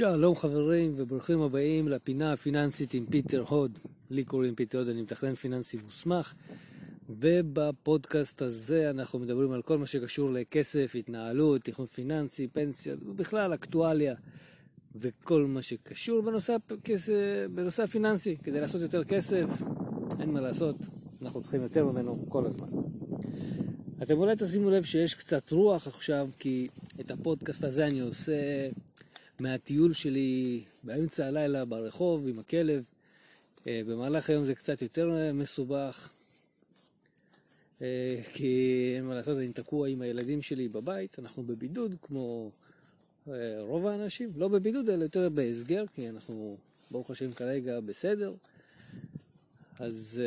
שלום חברים וברוכים הבאים לפינה הפיננסית עם פיטר הוד. לי קוראים פיטר הוד, אני מתכנן פיננסי מוסמך ובפודקאסט הזה אנחנו מדברים על כל מה שקשור לכסף, התנהלות, תכנון פיננסי, פנסיה, ובכלל אקטואליה וכל מה שקשור בנושא, בנושא הפיננסי. כדי לעשות יותר כסף, אין מה לעשות, אנחנו צריכים יותר ממנו כל הזמן. אתם אולי תשימו לב שיש קצת רוח עכשיו, כי את הפודקאסט הזה אני עושה מהטיול שלי באמצע הלילה ברחוב עם הכלב. אה, במהלך היום זה קצת יותר אה, מסובך, אה, כי אין מה לעשות, אני תקוע עם הילדים שלי בבית, אנחנו בבידוד כמו רוב האנשים, לא בבידוד אלא יותר בהסגר, כי אנחנו ברוך השם כרגע בסדר. אז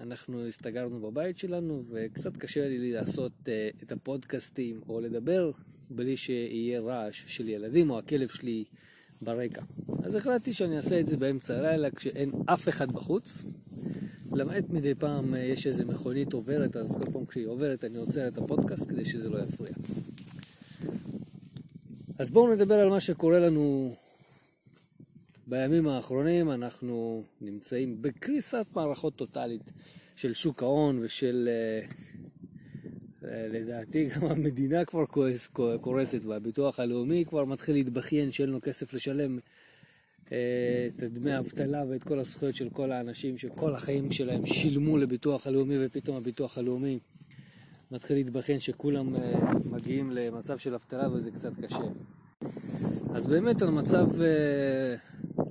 אנחנו הסתגרנו בבית שלנו וקצת קשה לי לעשות את הפודקאסטים או לדבר בלי שיהיה רעש של ילדים או הכלב שלי ברקע. אז החלטתי שאני אעשה את זה באמצע הלילה כשאין אף אחד בחוץ. למעט מדי פעם אה, יש איזה מכונית עוברת, אז כל פעם כשהיא עוברת אני עוצר את הפודקאסט כדי שזה לא יפריע. אז בואו נדבר על מה שקורה לנו בימים האחרונים. אנחנו נמצאים בקריסת מערכות טוטאלית של שוק ההון ושל uh, לדעתי גם המדינה כבר קורסת והביטוח הלאומי כבר מתחיל להתבכיין שאין לו כסף לשלם אה, את דמי האבטלה ואת כל הזכויות של כל האנשים שכל החיים שלהם שילמו לביטוח הלאומי ופתאום הביטוח הלאומי מתחיל להתבכיין שכולם אה, מגיעים למצב של אבטלה וזה קצת קשה. אז באמת המצב אה,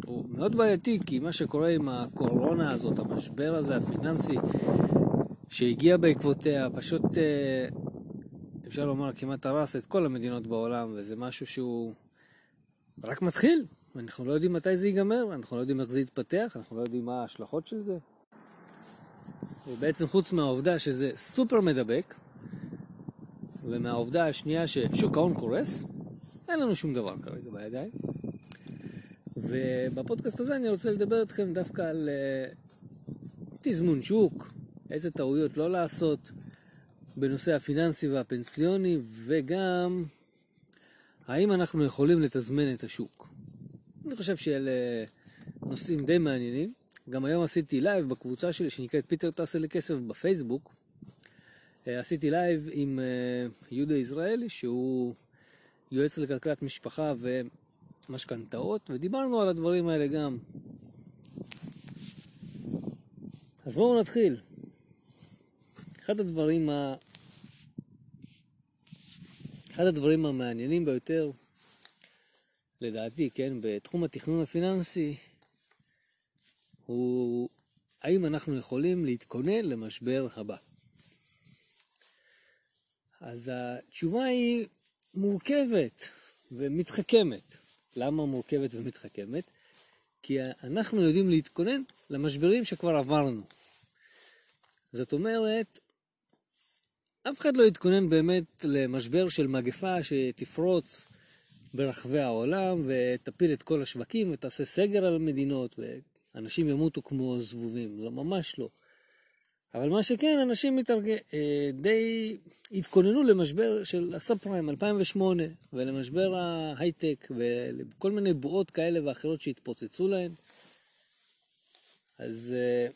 הוא מאוד בעייתי כי מה שקורה עם הקורונה הזאת, המשבר הזה הפיננסי שהגיע בעקבותיה, פשוט אה, אפשר לומר כמעט הרס את כל המדינות בעולם, וזה משהו שהוא רק מתחיל. אנחנו לא יודעים מתי זה ייגמר, אנחנו לא יודעים איך זה יתפתח, אנחנו לא יודעים מה ההשלכות של זה. ובעצם חוץ מהעובדה שזה סופר מדבק, ומהעובדה השנייה ששוק ההון קורס, אין לנו שום דבר כרגע בידיים. ובפודקאסט הזה אני רוצה לדבר איתכם דווקא על אה, תזמון שוק, איזה טעויות לא לעשות בנושא הפיננסי והפנסיוני, וגם האם אנחנו יכולים לתזמן את השוק. אני חושב שאלה נושאים די מעניינים. גם היום עשיתי live בקבוצה שלי שנקראת פיטר טסה לכסף בפייסבוק. אה, עשיתי live עם אה, יהודה יזרעאלי שהוא יועץ לכלכלת משפחה ומשכנתאות ודיברנו על הדברים האלה גם. אז בואו נתחיל. אחד הדברים, ה... אחד הדברים המעניינים ביותר, לדעתי, כן, בתחום התכנון הפיננסי, הוא האם אנחנו יכולים להתכונן למשבר הבא. אז התשובה היא מורכבת ומתחכמת. למה מורכבת ומתחכמת? כי אנחנו יודעים להתכונן למשברים שכבר עברנו. זאת אומרת, אף אחד לא התכונן באמת למשבר של מגפה שתפרוץ ברחבי העולם ותפיל את כל השווקים ותעשה סגר על המדינות ואנשים ימותו כמו זבובים, לא, ממש לא. אבל מה שכן, אנשים מתרג... אה, די התכוננו למשבר של הסאב פריים 2008 ולמשבר ההייטק ולכל מיני בועות כאלה ואחרות שהתפוצצו להן. אז אה,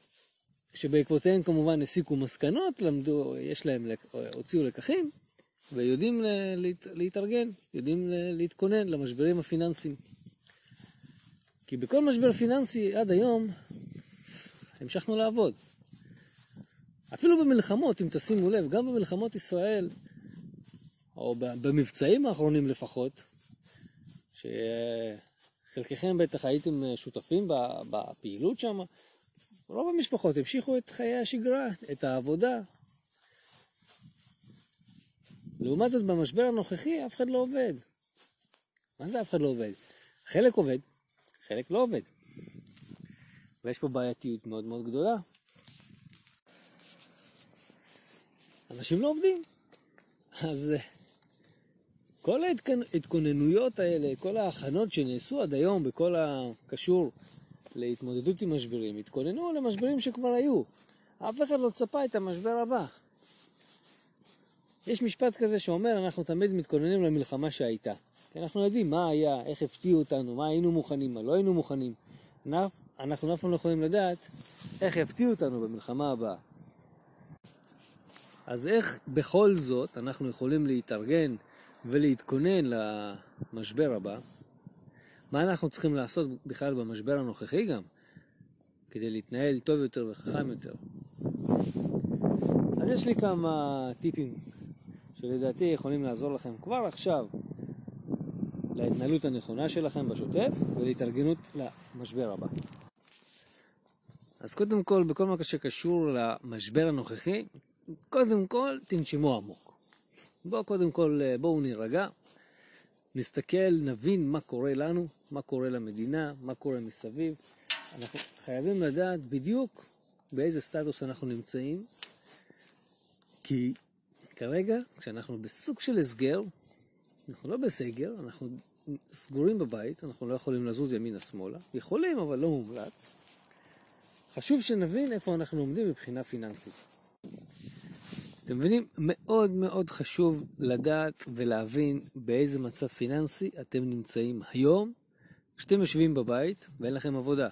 שבעקבותיהם כמובן הסיקו מסקנות, למדו, יש להם, הוציאו לקחים, ויודעים להת, להתארגן, יודעים להתכונן למשברים הפיננסיים. כי בכל משבר פיננסי עד היום המשכנו לעבוד. אפילו במלחמות, אם תשימו לב, גם במלחמות ישראל, או במבצעים האחרונים לפחות, שחלקכם בטח הייתם שותפים בפעילות שם, רוב המשפחות המשיכו את חיי השגרה, את העבודה. לעומת זאת, במשבר הנוכחי אף אחד לא עובד. מה זה אף אחד לא עובד? חלק עובד, חלק לא עובד. ויש פה בעייתיות מאוד מאוד גדולה. אנשים לא עובדים. אז כל ההתכוננויות האלה, כל ההכנות שנעשו עד היום בכל הקשור להתמודדות עם משברים, התכוננו למשברים שכבר היו. אף אחד לא צפה את המשבר הבא. יש משפט כזה שאומר, אנחנו תמיד מתכוננים למלחמה שהייתה. כי אנחנו יודעים מה היה, איך הפתיעו אותנו, מה היינו מוכנים, מה לא היינו מוכנים. אנחנו אף פעם לא יכולים לדעת איך יפתיעו אותנו במלחמה הבאה. אז איך בכל זאת אנחנו יכולים להתארגן ולהתכונן למשבר הבא? מה אנחנו צריכים לעשות בכלל במשבר הנוכחי גם, כדי להתנהל טוב יותר וחכם יותר? אז יש לי כמה טיפים שלדעתי יכולים לעזור לכם כבר עכשיו להתנהלות הנכונה שלכם בשוטף ולהתארגנות למשבר הבא. אז קודם כל, בכל מה שקשור למשבר הנוכחי, קודם כל תנשמו עמוק. בואו קודם כל, בואו נירגע, נסתכל, נבין מה קורה לנו, מה קורה למדינה, מה קורה מסביב. אנחנו חייבים לדעת בדיוק באיזה סטטוס אנחנו נמצאים, כי כרגע, כשאנחנו בסוג של הסגר, אנחנו לא בסגר, אנחנו סגורים בבית, אנחנו לא יכולים לזוז ימינה-שמאלה, יכולים אבל לא מומלץ. חשוב שנבין איפה אנחנו עומדים מבחינה פיננסית. אתם מבינים? מאוד מאוד חשוב לדעת ולהבין באיזה מצב פיננסי אתם נמצאים היום, כשאתם יושבים בבית ואין לכם עבודה.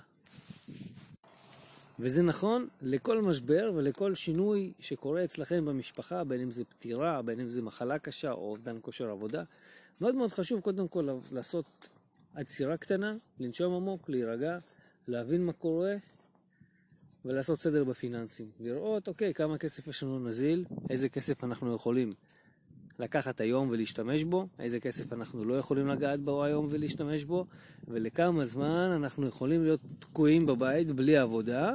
וזה נכון לכל משבר ולכל שינוי שקורה אצלכם במשפחה, בין אם זה פטירה, בין אם זה מחלה קשה או אובדן כושר עבודה. מאוד מאוד חשוב קודם כל לעשות עצירה קטנה, לנשום עמוק, להירגע, להבין מה קורה ולעשות סדר בפיננסים. לראות, אוקיי, כמה כסף יש לנו נזיל, איזה כסף אנחנו יכולים לקחת היום ולהשתמש בו, איזה כסף אנחנו לא יכולים לגעת בו היום ולהשתמש בו, ולכמה זמן אנחנו יכולים להיות תקועים בבית בלי עבודה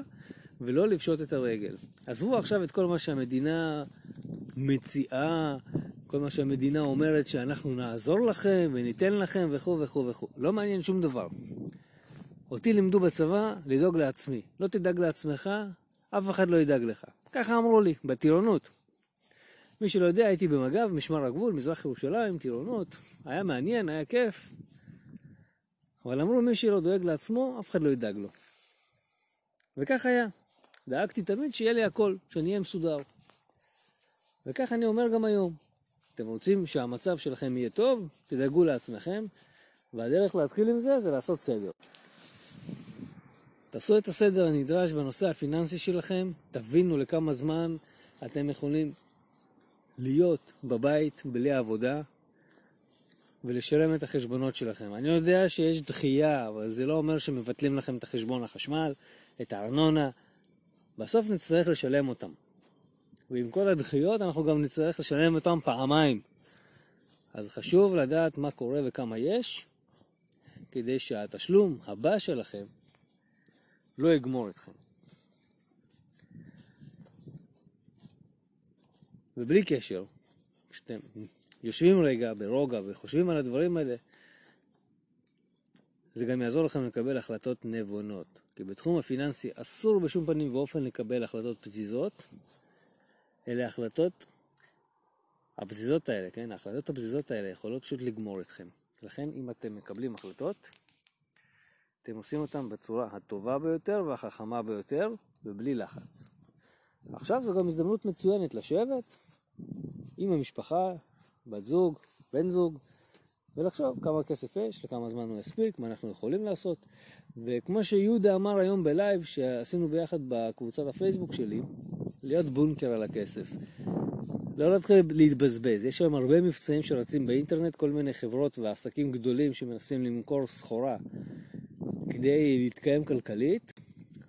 ולא לפשוט את הרגל. עזבו עכשיו את כל מה שהמדינה מציעה, כל מה שהמדינה אומרת שאנחנו נעזור לכם וניתן לכם וכו' וכו' וכו'. לא מעניין שום דבר. אותי לימדו בצבא לדאוג לעצמי. לא תדאג לעצמך, אף אחד לא ידאג לך. ככה אמרו לי, בטירונות. מי שלא יודע, הייתי במג"ב, משמר הגבול, מזרח ירושלים, טירונות. היה מעניין, היה כיף. אבל אמרו, מי שלא דואג לעצמו, אף אחד לא ידאג לו. וכך היה. דאגתי תמיד שיהיה לי הכל, שאני אהיה מסודר. וכך אני אומר גם היום. אתם רוצים שהמצב שלכם יהיה טוב, תדאגו לעצמכם, והדרך להתחיל עם זה זה לעשות סדר. תעשו את הסדר הנדרש בנושא הפיננסי שלכם, תבינו לכמה זמן אתם יכולים להיות בבית בלי עבודה ולשלם את החשבונות שלכם. אני יודע שיש דחייה, אבל זה לא אומר שמבטלים לכם את החשבון החשמל, את הארנונה. בסוף נצטרך לשלם אותם. ועם כל הדחיות אנחנו גם נצטרך לשלם אותם פעמיים. אז חשוב לדעת מה קורה וכמה יש, כדי שהתשלום הבא שלכם לא יגמור אתכם. ובלי קשר, כשאתם יושבים רגע ברוגע וחושבים על הדברים האלה, זה גם יעזור לכם לקבל החלטות נבונות. כי בתחום הפיננסי אסור בשום פנים ואופן לקבל החלטות פזיזות, אלה החלטות, הפזיזות האלה, כן? ההחלטות הפזיזות האלה יכולות פשוט לגמור אתכם. לכן אם אתם מקבלים החלטות, אתם עושים אותן בצורה הטובה ביותר והחכמה ביותר ובלי לחץ. עכשיו זו גם הזדמנות מצוינת לשבת עם המשפחה, בת זוג, בן זוג, ולחשוב כמה כסף יש, לכמה זמן הוא יספיק, מה אנחנו יכולים לעשות. וכמו שיהודה אמר היום בלייב שעשינו ביחד בקבוצת הפייסבוק שלי, להיות בונקר על הכסף. לא להתחיל להתבזבז. יש היום הרבה מבצעים שרצים באינטרנט, כל מיני חברות ועסקים גדולים שמנסים למכור סחורה כדי להתקיים כלכלית,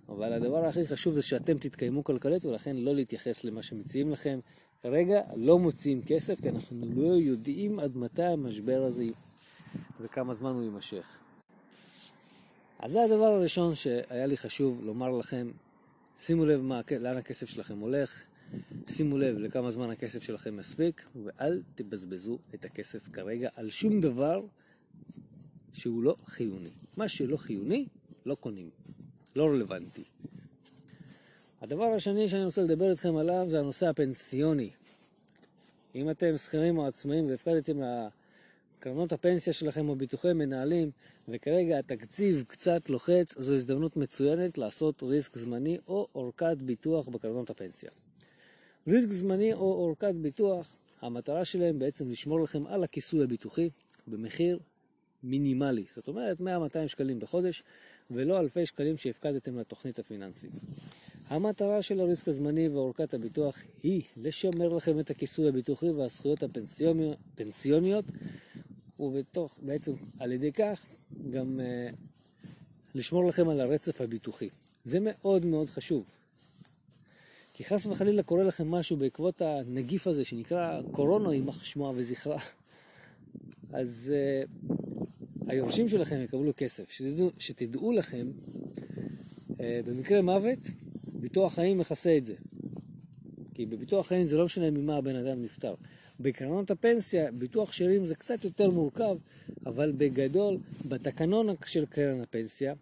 אבל הדבר הכי חשוב זה שאתם תתקיימו כלכלית ולכן לא להתייחס למה שמציעים לכם. כרגע לא מוציאים כסף כי אנחנו לא יודעים עד מתי המשבר הזה וכמה זמן הוא יימשך. אז זה הדבר הראשון שהיה לי חשוב לומר לכם, שימו לב מה, לאן הכסף שלכם הולך, שימו לב לכמה זמן הכסף שלכם מספיק, ואל תבזבזו את הכסף כרגע על שום דבר שהוא לא חיוני. מה שלא חיוני, לא קונים. לא רלוונטי. הדבר השני שאני רוצה לדבר איתכם עליו זה הנושא הפנסיוני. אם אתם שכירים או עצמאים והפקדתם לקרנות הפנסיה שלכם או ביטוחי מנהלים וכרגע התקציב קצת לוחץ, זו הזדמנות מצוינת לעשות ריסק זמני או אורכת ביטוח בקרנות הפנסיה. ריסק זמני או אורכת ביטוח, המטרה שלהם בעצם לשמור לכם על הכיסוי הביטוחי, במחיר מינימלי, זאת אומרת 100-200 שקלים בחודש, ולא אלפי שקלים שהפקדתם לתוכנית הפיננסית. המטרה של הריסק הזמני ואורכת הביטוח היא לשמר לכם את הכיסוי הביטוחי והזכויות הפנסיוניות, ובתוך, בעצם על ידי כך גם uh, לשמור לכם על הרצף הביטוחי. זה מאוד מאוד חשוב. כי חס וחלילה קורה לכם משהו בעקבות הנגיף הזה שנקרא קורונה, יימח שמה וזכרה. אז uh, היורשים שלכם יקבלו כסף. שתדעו, שתדעו לכם, uh, במקרה מוות, ביטוח חיים מכסה את זה. כי בביטוח חיים זה לא משנה ממה הבן אדם נפטר. בקרנות הפנסיה, ביטוח שאירים זה קצת יותר מורכב, אבל בגדול, בתקנון של קרן הפנסיה,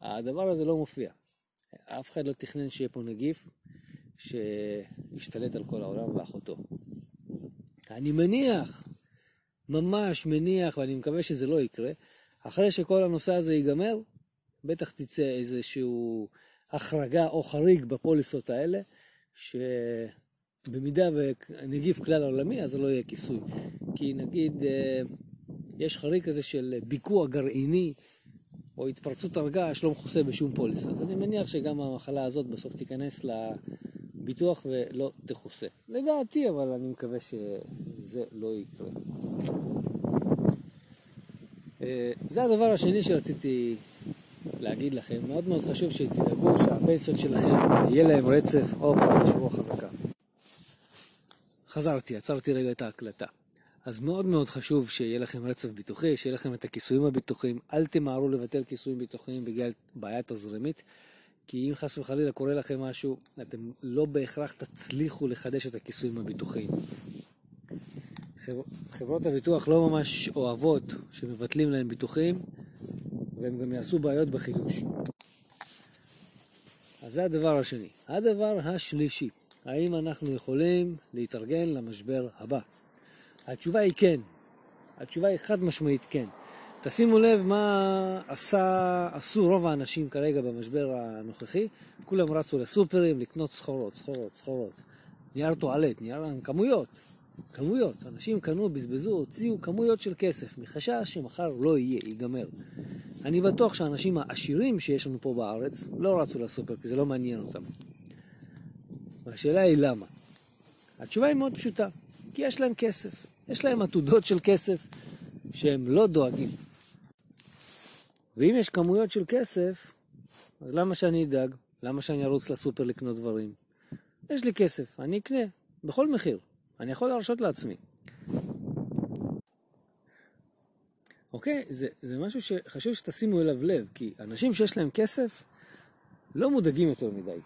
הדבר הזה לא מופיע. אף אחד לא תכנן שיהיה פה נגיף שישתלט על כל העולם ואחותו. אני מניח, ממש מניח, ואני מקווה שזה לא יקרה, אחרי שכל הנושא הזה ייגמר, בטח תצא איזשהו החרגה או חריג בפוליסות האלה, שבמידה ונגיף כלל עולמי, אז לא יהיה כיסוי. כי נגיד, אה, יש חריג כזה של ביקוע גרעיני, או התפרצות הרגש, לא מכוסה בשום פוליס. אז אני מניח שגם המחלה הזאת בסוף תיכנס לביטוח ולא תכוסה. לדעתי, אבל אני מקווה שזה לא יקרה. אה, זה הדבר השני שרציתי להגיד לכם. מאוד מאוד חשוב שתדאגו שהפנסיות שלכם יהיה להם רצף. יש רוח חזקה. חזרתי, עצרתי רגע את ההקלטה. אז מאוד מאוד חשוב שיהיה לכם רצף ביטוחי, שיהיה לכם את הכיסויים הביטוחיים. אל תמהרו לבטל כיסויים ביטוחיים בגלל בעיה תזרימית, כי אם חס וחלילה קורה לכם משהו, אתם לא בהכרח תצליחו לחדש את הכיסויים הביטוחיים. חברות הביטוח לא ממש אוהבות שמבטלים להם ביטוחים, והם גם יעשו בעיות בחידוש. אז זה הדבר השני. הדבר השלישי, האם אנחנו יכולים להתארגן למשבר הבא? התשובה היא כן. התשובה היא חד משמעית כן. תשימו לב מה עשה, עשו רוב האנשים כרגע במשבר הנוכחי. כולם רצו לסופרים לקנות סחורות, סחורות, סחורות. נייר טואלט, נייר כמויות. כמויות. אנשים קנו, בזבזו, הוציאו כמויות של כסף, מחשש שמחר לא יהיה, ייגמר. אני בטוח שהאנשים העשירים שיש לנו פה בארץ לא רצו לסופר, כי זה לא מעניין אותם. והשאלה היא למה. התשובה היא מאוד פשוטה, כי יש להם כסף. יש להם עתודות של כסף שהם לא דואגים. ואם יש כמויות של כסף, אז למה שאני אדאג? למה שאני ארוץ לסופר לקנות דברים? יש לי כסף, אני אקנה, בכל מחיר. אני יכול להרשות לעצמי. אוקיי? זה, זה משהו שחשוב שתשימו אליו לב, כי אנשים שיש להם כסף לא מודאגים יותר מדי.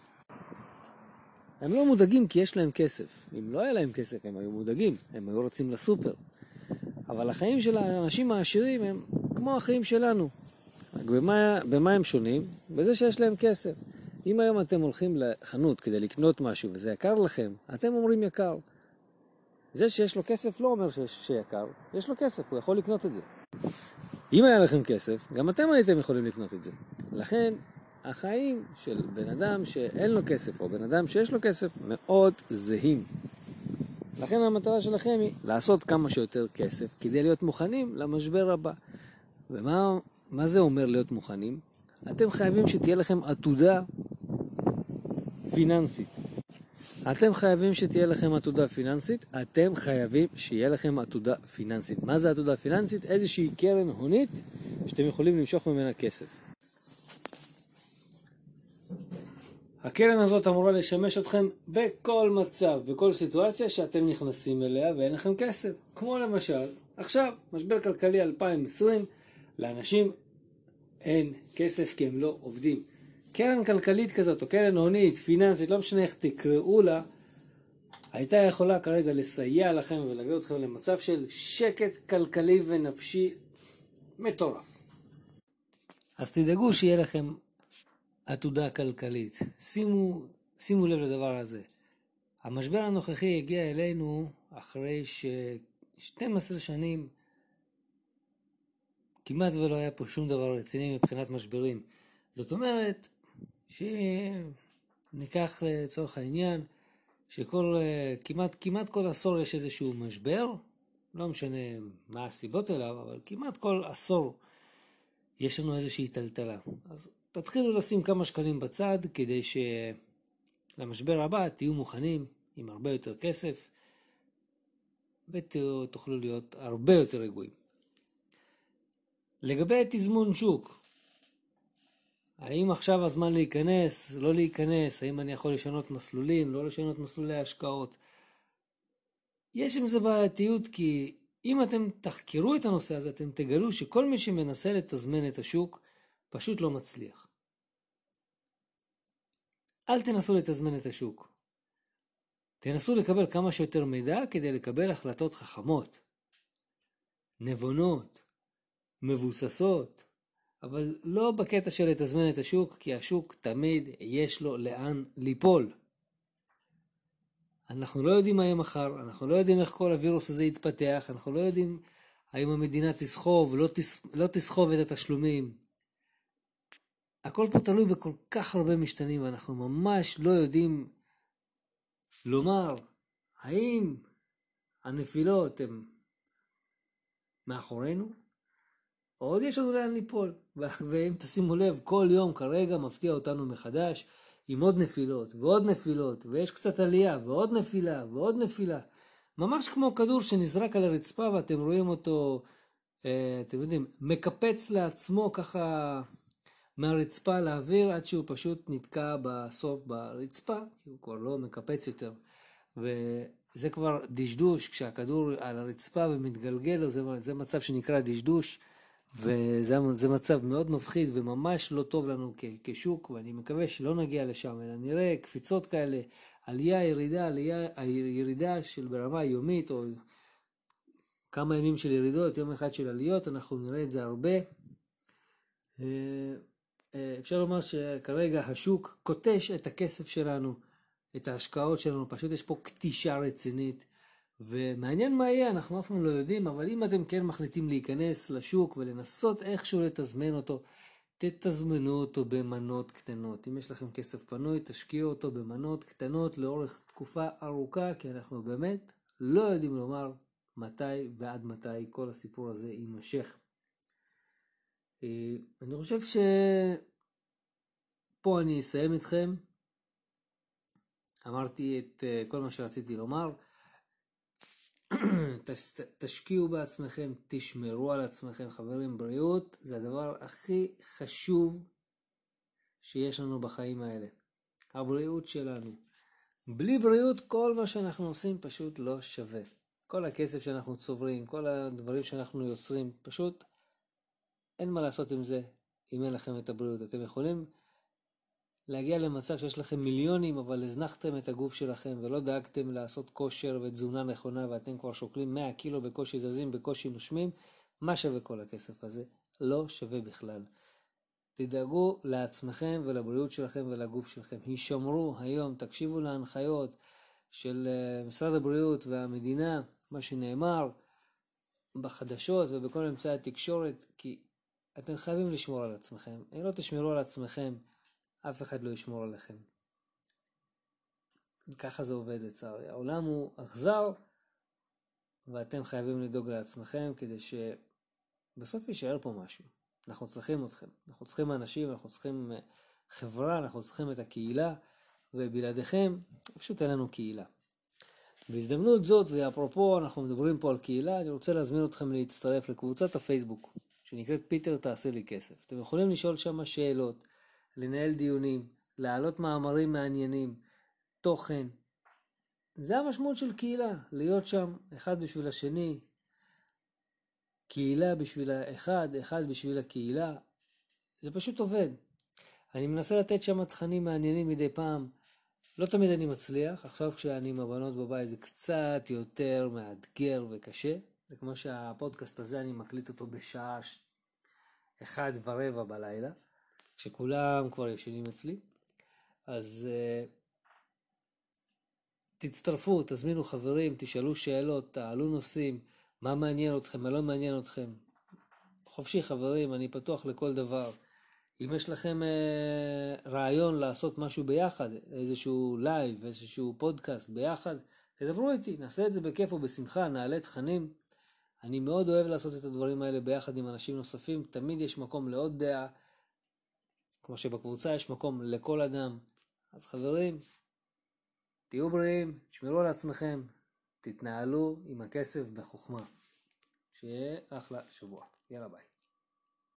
הם לא מודאגים כי יש להם כסף. אם לא היה להם כסף, הם היו מודאגים, הם היו רוצים לסופר. אבל החיים של האנשים העשירים הם כמו החיים שלנו. רק במה, במה הם שונים? בזה שיש להם כסף. אם היום אתם הולכים לחנות כדי לקנות משהו וזה יקר לכם, אתם אומרים יקר. זה שיש לו כסף לא אומר שיש, שיקר, יש לו כסף, הוא יכול לקנות את זה. אם היה לכם כסף, גם אתם הייתם יכולים לקנות את זה. לכן, החיים של בן אדם שאין לו כסף, או בן אדם שיש לו כסף, מאוד זהים. לכן המטרה שלכם היא לעשות כמה שיותר כסף, כדי להיות מוכנים למשבר הבא. ומה זה אומר להיות מוכנים? אתם חייבים שתהיה לכם עתודה פיננסית. אתם חייבים שתהיה לכם עתודה פיננסית, אתם חייבים שיהיה לכם עתודה פיננסית. מה זה עתודה פיננסית? איזושהי קרן הונית שאתם יכולים למשוך ממנה כסף. הקרן הזאת אמורה לשמש אתכם בכל מצב, בכל סיטואציה שאתם נכנסים אליה ואין לכם כסף. כמו למשל, עכשיו, משבר כלכלי 2020, לאנשים אין כסף כי הם לא עובדים. קרן כלכלית כזאת, או קרן הונית, פיננסית, לא משנה איך תקראו לה, הייתה יכולה כרגע לסייע לכם ולהביא אתכם למצב של שקט כלכלי ונפשי מטורף. אז תדאגו שיהיה לכם עתודה כלכלית. שימו, שימו לב לדבר הזה. המשבר הנוכחי הגיע אלינו אחרי ש-12 שנים כמעט ולא היה פה שום דבר רציני מבחינת משברים. זאת אומרת, שניקח לצורך העניין שכל, כמעט, כמעט כל עשור יש איזשהו משבר, לא משנה מה הסיבות אליו, אבל כמעט כל עשור יש לנו איזושהי טלטלה. אז תתחילו לשים כמה שקלים בצד כדי שלמשבר הבא תהיו מוכנים עם הרבה יותר כסף ותוכלו להיות הרבה יותר רגועים. לגבי תזמון שוק, האם עכשיו הזמן להיכנס, לא להיכנס, האם אני יכול לשנות מסלולים, לא לשנות מסלולי השקעות? יש עם זה בעייתיות כי אם אתם תחקרו את הנושא הזה, אתם תגלו שכל מי שמנסה לתזמן את השוק פשוט לא מצליח. אל תנסו לתזמן את השוק. תנסו לקבל כמה שיותר מידע כדי לקבל החלטות חכמות, נבונות, מבוססות, אבל לא בקטע של לתזמן את השוק, כי השוק תמיד יש לו לאן ליפול. אנחנו לא יודעים מה יהיה מחר, אנחנו לא יודעים איך כל הווירוס הזה יתפתח, אנחנו לא יודעים האם המדינה תסחוב, לא, תס... לא תסחוב את התשלומים. הכל פה תלוי בכל כך הרבה משתנים, ואנחנו ממש לא יודעים לומר האם הנפילות הן מאחורינו, עוד יש לנו לאן ליפול. ואם תשימו לב, כל יום כרגע מפתיע אותנו מחדש. עם עוד נפילות ועוד נפילות, ויש קצת עלייה ועוד נפילה ועוד נפילה. ממש כמו כדור שנזרק על הרצפה ואתם רואים אותו, אה, אתם יודעים, מקפץ לעצמו ככה מהרצפה לאוויר עד שהוא פשוט נתקע בסוף ברצפה, כי הוא כבר לא מקפץ יותר. וזה כבר דשדוש, כשהכדור על הרצפה ומתגלגל, זה, זה מצב שנקרא דשדוש. וזה מצב מאוד מפחיד וממש לא טוב לנו כשוק, ואני מקווה שלא נגיע לשם, אלא נראה קפיצות כאלה, עלייה, ירידה, עלייה, ירידה של ברמה יומית, או כמה ימים של ירידות, יום אחד של עליות, אנחנו נראה את זה הרבה. אה, אה, אפשר לומר שכרגע השוק קוטש את הכסף שלנו, את ההשקעות שלנו, פשוט יש פה קטישה רצינית. ומעניין מה יהיה, אנחנו אף פעם לא יודעים, אבל אם אתם כן מחליטים להיכנס לשוק ולנסות איכשהו לתזמן אותו, תתזמנו אותו במנות קטנות. אם יש לכם כסף פנוי, תשקיעו אותו במנות קטנות לאורך תקופה ארוכה, כי אנחנו באמת לא יודעים לומר מתי ועד מתי כל הסיפור הזה יימשך. אה, אני חושב שפה אני אסיים איתכם. אמרתי את אה, כל מה שרציתי לומר. תשקיעו בעצמכם, תשמרו על עצמכם, חברים, בריאות זה הדבר הכי חשוב שיש לנו בחיים האלה. הבריאות שלנו. בלי בריאות כל מה שאנחנו עושים פשוט לא שווה. כל הכסף שאנחנו צוברים, כל הדברים שאנחנו יוצרים, פשוט אין מה לעשות עם זה אם אין לכם את הבריאות. אתם יכולים להגיע למצב שיש לכם מיליונים, אבל הזנחתם את הגוף שלכם ולא דאגתם לעשות כושר ותזונה נכונה ואתם כבר שוקלים 100 קילו בקושי זזים, בקושי נושמים, מה שווה כל הכסף הזה? לא שווה בכלל. תדאגו לעצמכם ולבריאות שלכם ולגוף שלכם. הישמרו היום, תקשיבו להנחיות של אה, משרד הבריאות והמדינה, מה שנאמר בחדשות ובכל אמצעי התקשורת, כי אתם חייבים לשמור על עצמכם. אם לא תשמרו על עצמכם, אף אחד לא ישמור עליכם. ככה זה עובד לצערי. העולם הוא אכזר, ואתם חייבים לדאוג לעצמכם כדי שבסוף יישאר פה משהו. אנחנו צריכים אתכם. אנחנו צריכים אנשים, אנחנו צריכים אה, חברה, אנחנו צריכים את הקהילה, ובלעדיכם פשוט אין לנו קהילה. בהזדמנות זאת, ואפרופו אנחנו מדברים פה על קהילה, אני רוצה להזמין אתכם להצטרף לקבוצת הפייסבוק, שנקראת פיטר תעשה לי כסף. אתם יכולים לשאול שם שאלות, לנהל דיונים, להעלות מאמרים מעניינים, תוכן. זה המשמעות של קהילה, להיות שם אחד בשביל השני, קהילה בשביל האחד, אחד בשביל הקהילה. זה פשוט עובד. אני מנסה לתת שם תכנים מעניינים מדי פעם. לא תמיד אני מצליח, עכשיו כשאני עם הבנות בבית זה קצת יותר מאתגר וקשה. זה כמו שהפודקאסט הזה, אני מקליט אותו בשעה אחד ורבע בלילה. כשכולם כבר ישנים אצלי. אז uh, תצטרפו, תזמינו חברים, תשאלו שאלות, תעלו נושאים, מה מעניין אתכם, מה לא מעניין אתכם. חופשי חברים, אני פתוח לכל דבר. אם יש לכם אה, רעיון לעשות משהו ביחד, איזשהו לייב, איזשהו פודקאסט ביחד, תדברו איתי, נעשה את זה בכיף ובשמחה, נעלה תכנים. אני מאוד אוהב לעשות את הדברים האלה ביחד עם אנשים נוספים, תמיד יש מקום לעוד דעה, כמו שבקבוצה יש מקום לכל אדם. אז חברים, תהיו בריאים, תשמרו על עצמכם, תתנהלו עם הכסף בחוכמה. שיהיה אחלה שבוע. יאללה ביי.